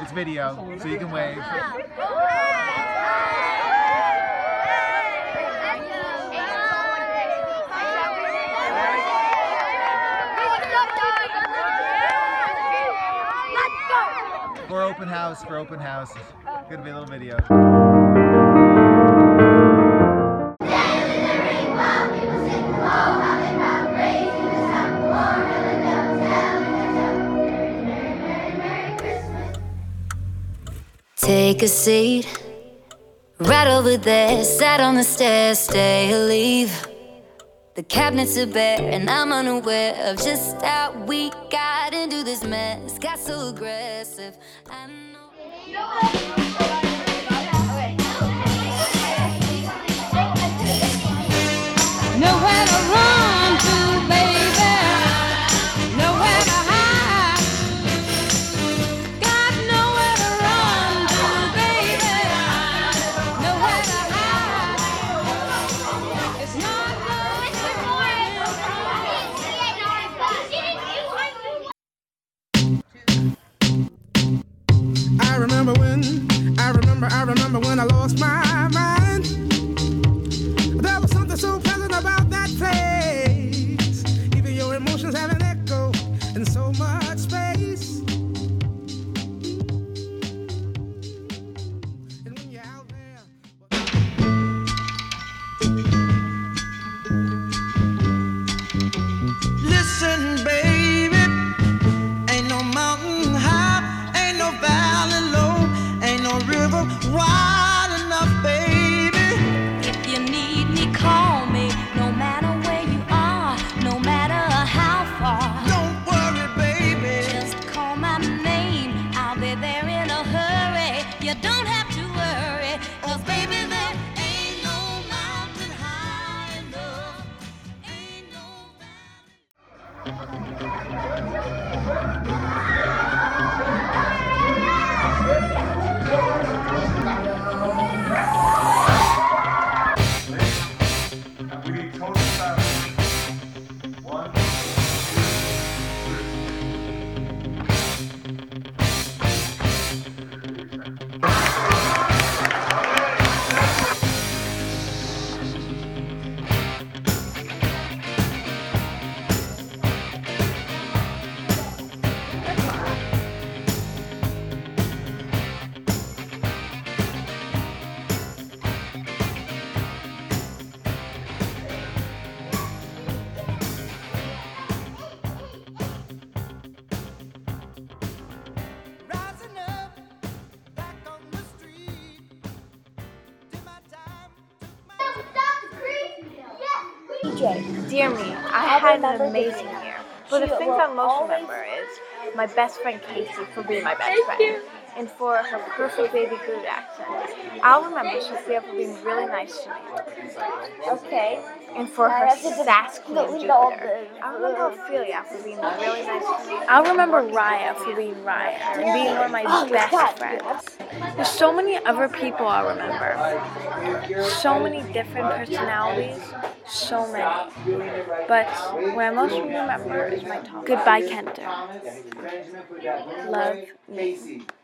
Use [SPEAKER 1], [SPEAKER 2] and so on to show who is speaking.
[SPEAKER 1] It's video, so you can wave. For open house, for open house. It's Gonna be a little video.
[SPEAKER 2] Take a seat right over there. Sat on the stairs, stay or leave. The cabinets are bare, and I'm unaware of just how we got into this mess. Got so aggressive. I know. Thank you.
[SPEAKER 3] Dear me, I had an amazing year. But the things I most remember is my best friend Casey for being my best friend. And for her perfect baby Groot accent. I'll remember Sophia for being really nice to me.
[SPEAKER 4] Okay.
[SPEAKER 3] And for her sass queen Jupiter. I'll remember Ophelia for being really nice to me. I'll remember Raya for being Raya and being one of my best friends. There's so many other people I'll remember. So many different personalities. So many. But what I most remember is my talk. Goodbye, Kenter. Love me.